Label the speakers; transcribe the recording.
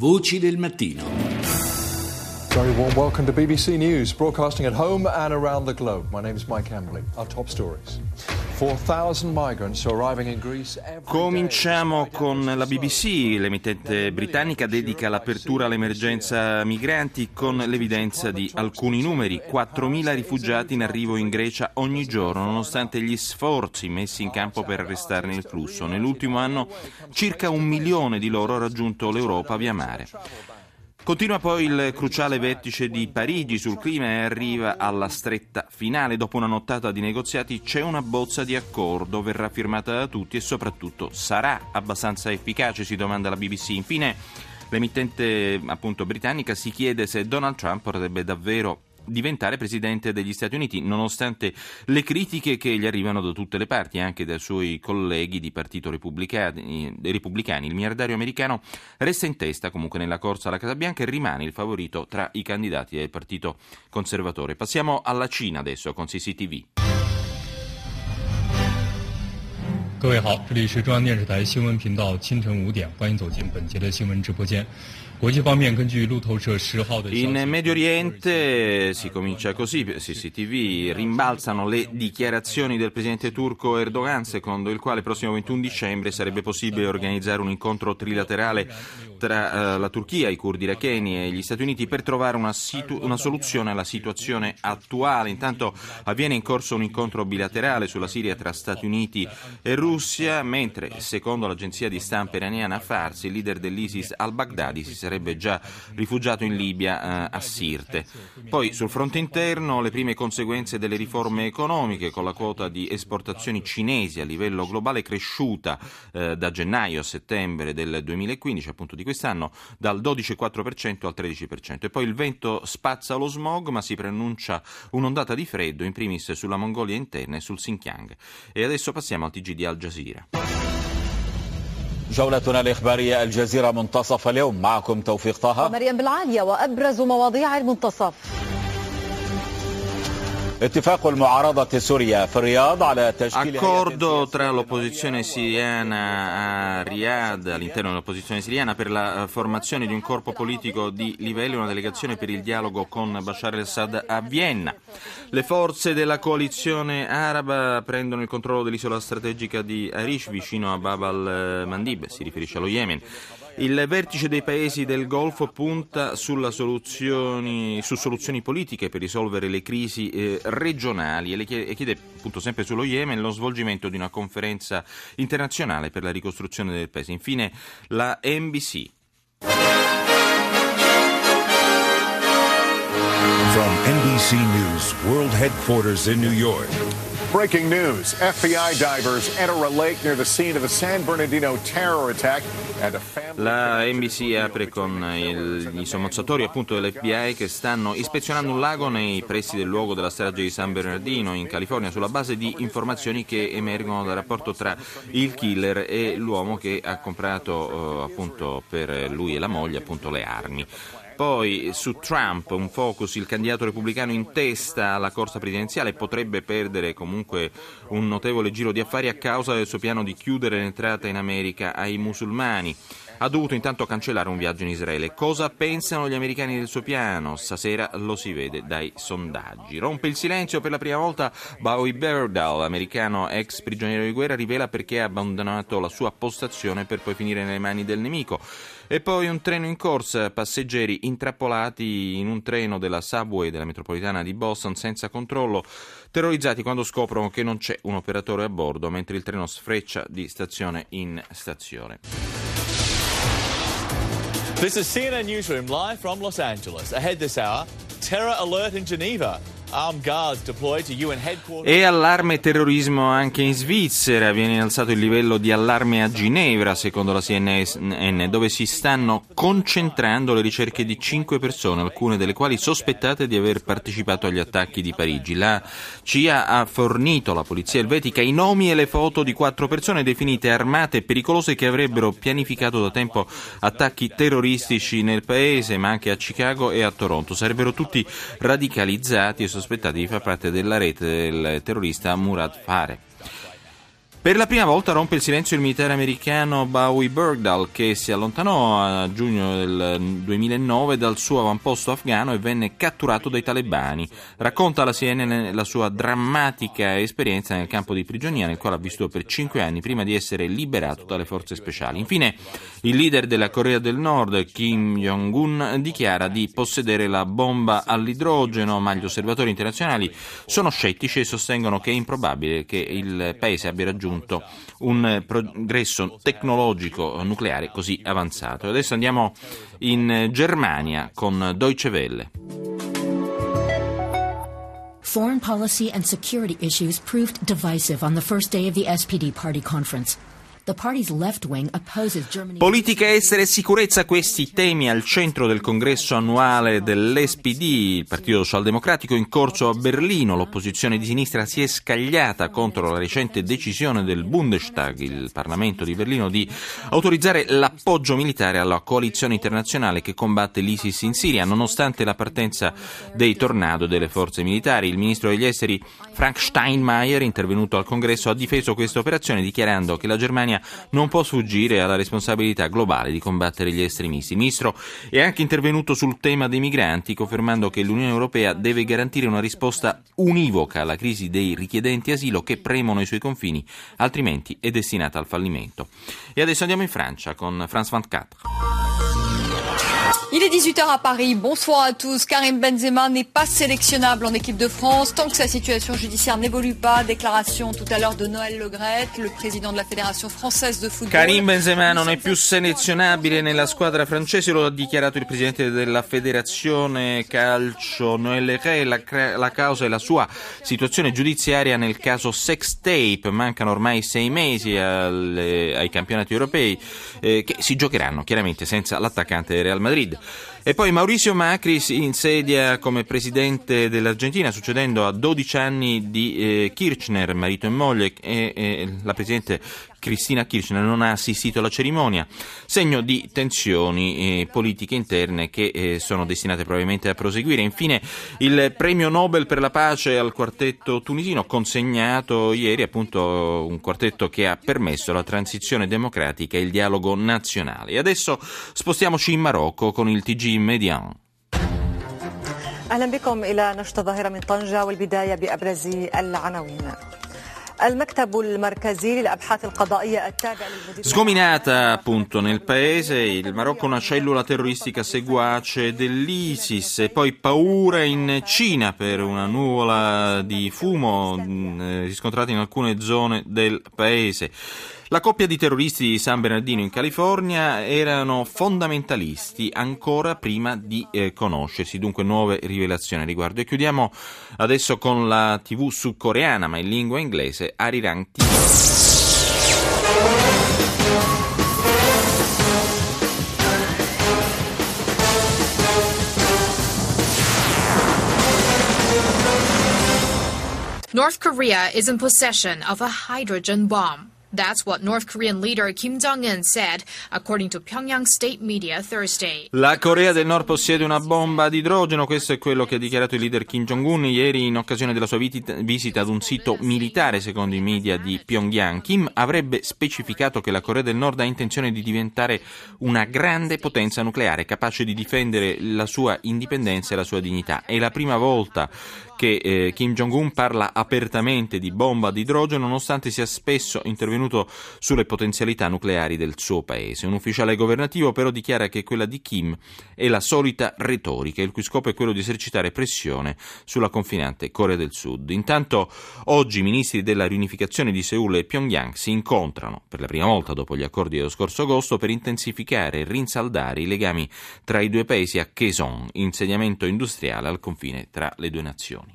Speaker 1: Voci del mattino.
Speaker 2: Very warm welcome to BBC News, broadcasting at home and around the globe. My name is Mike Embley. Our top stories. 4,000 migrants arriving in Greece
Speaker 3: Cominciamo con la BBC, l'emittente britannica dedica l'apertura all'emergenza migranti con l'evidenza di alcuni numeri. 4.000 rifugiati in arrivo in Grecia ogni giorno, nonostante gli sforzi messi in campo per arrestarne il flusso. Nell'ultimo anno circa un milione di loro ha raggiunto l'Europa via mare. Continua poi il cruciale vertice di Parigi sul clima e arriva alla stretta finale. Dopo una nottata di negoziati c'è una bozza di accordo, verrà firmata da tutti e soprattutto sarà abbastanza efficace, si domanda la BBC. Infine l'emittente appunto britannica si chiede se Donald Trump potrebbe davvero diventare presidente degli Stati Uniti, nonostante le critiche che gli arrivano da tutte le parti, anche dai suoi colleghi di partito repubblicani. repubblicani. Il miliardario americano resta in testa comunque nella corsa alla Casa Bianca e rimane il favorito tra i candidati del partito conservatore. Passiamo alla Cina adesso con CCTV.
Speaker 4: 各位好，这里是中央电视台新闻频道，清晨五点，欢迎走进本节的新闻直播间。国际方面，根据路透社十号的消息
Speaker 3: In Medio Oriente si comincia così, CCTV rimbalzano le dichiarazioni del presidente turco Erdogan, secondo il quale il prossimo 21 dicembre sarebbe possibile organizzare un incontro trilaterale tra eh, la Turchia, i curdi iracheni e gli Stati Uniti per trovare una, situ- una soluzione alla situazione attuale. Intanto avviene in corso un incontro bilaterale sulla Siria tra Stati Uniti e Russia, mentre secondo l'agenzia di stampa iraniana Farsi, il leader dell'ISIS al-Baghdadi si sarebbe già rifugiato in Libia eh, a Sirte. Poi sul fronte interno le prime conseguenze delle riforme economiche con la quota di esportazioni cinesi a livello globale cresciuta eh, da gennaio a settembre del 2015, appunto di quest'anno, dal 12,4% al 13%. E poi il vento spazza lo smog, ma si preannuncia un'ondata di freddo, in primis sulla Mongolia interna e sul Xinjiang. E adesso passiamo al TG di Al Jazeera.
Speaker 5: جولتنا الإخبارية الجزيرة منتصف اليوم. معكم توفيق طه.
Speaker 6: مريم بالعالية وأبرز مواضيع المنتصف.
Speaker 3: Accordo tra l'opposizione siriana a Riyadh, all'interno dell'opposizione siriana, per la formazione di un corpo politico di livello e una delegazione per il dialogo con Bashar al-Assad a Vienna. Le forze della coalizione araba prendono il controllo dell'isola strategica di Arish vicino a Bab al-Mandib, si riferisce allo Yemen. Il vertice dei paesi del Golfo punta soluzioni, su soluzioni politiche per risolvere le crisi eh, regionali e, chiede, e chiede, appunto sempre sullo Yemen, lo svolgimento di una conferenza internazionale per la ricostruzione del paese. Infine la NBC.
Speaker 7: From NBC News World Headquarters in New York.
Speaker 8: Breaking news. FBI divers enter a lake near the scene of the San Bernardino terror attack a.
Speaker 3: La NBC apre con il, i sommozzatori appunto dell'FBI che stanno ispezionando un lago nei pressi del luogo della strage di San Bernardino in California sulla base di informazioni che emergono dal rapporto tra il killer e l'uomo che ha comprato eh, appunto per lui e la moglie appunto le armi. Poi su Trump un focus, il candidato repubblicano in testa alla corsa presidenziale potrebbe perdere comunque un notevole giro di affari a causa del suo piano di chiudere l'entrata in America ai musulmani. Ha dovuto intanto cancellare un viaggio in Israele. Cosa pensano gli americani del suo piano? Stasera lo si vede dai sondaggi. Rompe il silenzio per la prima volta Bowie Bergdahl, americano ex prigioniero di guerra, rivela perché ha abbandonato la sua postazione per poi finire nelle mani del nemico. E poi un treno in corsa, passeggeri intrappolati in un treno della subway della metropolitana di Boston senza controllo, terrorizzati quando scoprono che non c'è un operatore a bordo mentre il treno sfreccia di stazione in stazione.
Speaker 9: This is CNN Newsroom live from Los Angeles. Ahead this hour, terror alert in Geneva.
Speaker 3: E allarme terrorismo anche in Svizzera, viene innalzato il livello di allarme a Ginevra, secondo la CNN, dove si stanno concentrando le ricerche di cinque persone, alcune delle quali sospettate di aver partecipato agli attacchi di Parigi. La CIA ha fornito alla polizia elvetica i nomi e le foto di quattro persone definite armate e pericolose che avrebbero pianificato da tempo attacchi terroristici nel paese, ma anche a Chicago e a Toronto. Sarebbero tutti radicalizzati e sospettati di far parte della rete del terrorista Murad Fare. Per la prima volta rompe il silenzio il militare americano Bowie Bergdahl che si allontanò a giugno del 2009 dal suo avamposto afghano e venne catturato dai talebani. Racconta alla CNN la sua drammatica esperienza nel campo di prigionia nel quale ha vissuto per cinque anni prima di essere liberato dalle forze speciali. Infine, il leader della Corea del Nord, Kim Jong-un, dichiara di possedere la bomba all'idrogeno, ma gli osservatori internazionali sono scettici e sostengono che è improbabile che il paese abbia raggiunto raggiunto un progresso tecnologico nucleare così avanzato. Adesso andiamo in Germania con Deutsche Welle.
Speaker 1: Foreign policy and security issues proved divisive on the first day of the SPD party conference.
Speaker 3: Politica estera e sicurezza, questi temi al centro del congresso annuale dell'SPD, il Partito Socialdemocratico in corso a Berlino. L'opposizione di sinistra si è scagliata contro la recente decisione del Bundestag, il Parlamento di Berlino, di autorizzare l'appoggio militare alla coalizione internazionale che combatte l'ISIS in Siria, nonostante la partenza dei tornado delle forze militari. Il ministro degli esteri Frank Steinmeier, intervenuto al congresso, ha difeso questa operazione dichiarando che la Germania non può sfuggire alla responsabilità globale di combattere gli estremisti. Il ministro è anche intervenuto sul tema dei migranti, confermando che l'Unione Europea deve garantire una risposta univoca alla crisi dei richiedenti asilo che premono i suoi confini, altrimenti è destinata al fallimento. E adesso andiamo in Francia con France 24.
Speaker 10: Il est 18h à Paris. Bonsoir à tous. Karim Benzema n'est pas sélectionnable en équipe de France tant que sa situation judiciaire n'évolue pas. Déclaration tout à l'heure de Noël Legrette, le président de la Fédération française de football.
Speaker 3: Karim Benzema non è più selezionabile nella squadra francese, lo ha dichiarato il presidente della Federazione Calcio Noël Legrette. La, la causa è la sua situazione giudiziaria nel caso Sex Tape. Mancano ormai sei mesi alle, ai campionati europei eh, che si giocheranno chiaramente senza l'attaccante del Real Madrid. E poi Mauricio Macri si insedia come presidente dell'Argentina, succedendo a 12 anni di eh, Kirchner, marito e moglie, e, e la presidente Cristina Kirchner non ha assistito alla cerimonia, segno di tensioni eh, politiche interne che eh, sono destinate probabilmente a proseguire. Infine il premio Nobel per la pace al quartetto tunisino consegnato ieri, appunto un quartetto che ha permesso la transizione democratica e il dialogo nazionale. E adesso spostiamoci in Marocco con il TG Median.
Speaker 6: اهلا بكم الى نشط الظاهره من طنجه والبدايه بابرز العناوين
Speaker 3: Sgominata appunto nel paese, il Marocco una cellula terroristica seguace dell'ISIS e poi paura in Cina per una nuvola di fumo mm, riscontrata in alcune zone del paese. La coppia di terroristi di San Bernardino in California erano fondamentalisti ancora prima di eh, conoscersi, dunque nuove rivelazioni a riguardo. E chiudiamo adesso con la TV sudcoreana, ma in lingua inglese, Arirang TV.
Speaker 11: North Korea is in possession of a hydrogen bomb. That's what North Korean leader Kim Jong-un said, according to Pyongyang state media Thursday.
Speaker 3: La Corea del Nord possiede una bomba ad idrogeno, questo è quello che ha dichiarato il leader Kim Jong-un ieri in occasione della sua visita ad un sito militare, secondo i media di Pyongyang. Kim avrebbe specificato che la Corea del Nord ha intenzione di diventare una grande potenza nucleare, capace di difendere la sua indipendenza e la sua dignità. È la prima volta che eh, Kim Jong-un parla apertamente di bomba ad idrogeno nonostante sia spesso intervenuto sulle potenzialità nucleari del suo paese. Un ufficiale governativo però dichiara che quella di Kim è la solita retorica, il cui scopo è quello di esercitare pressione sulla confinante Corea del Sud. Intanto oggi i ministri della riunificazione di Seul e Pyongyang si incontrano per la prima volta dopo gli accordi dello scorso agosto per intensificare e rinsaldare i legami tra i due paesi a Kaesong, insediamento industriale al confine tra le due nazioni.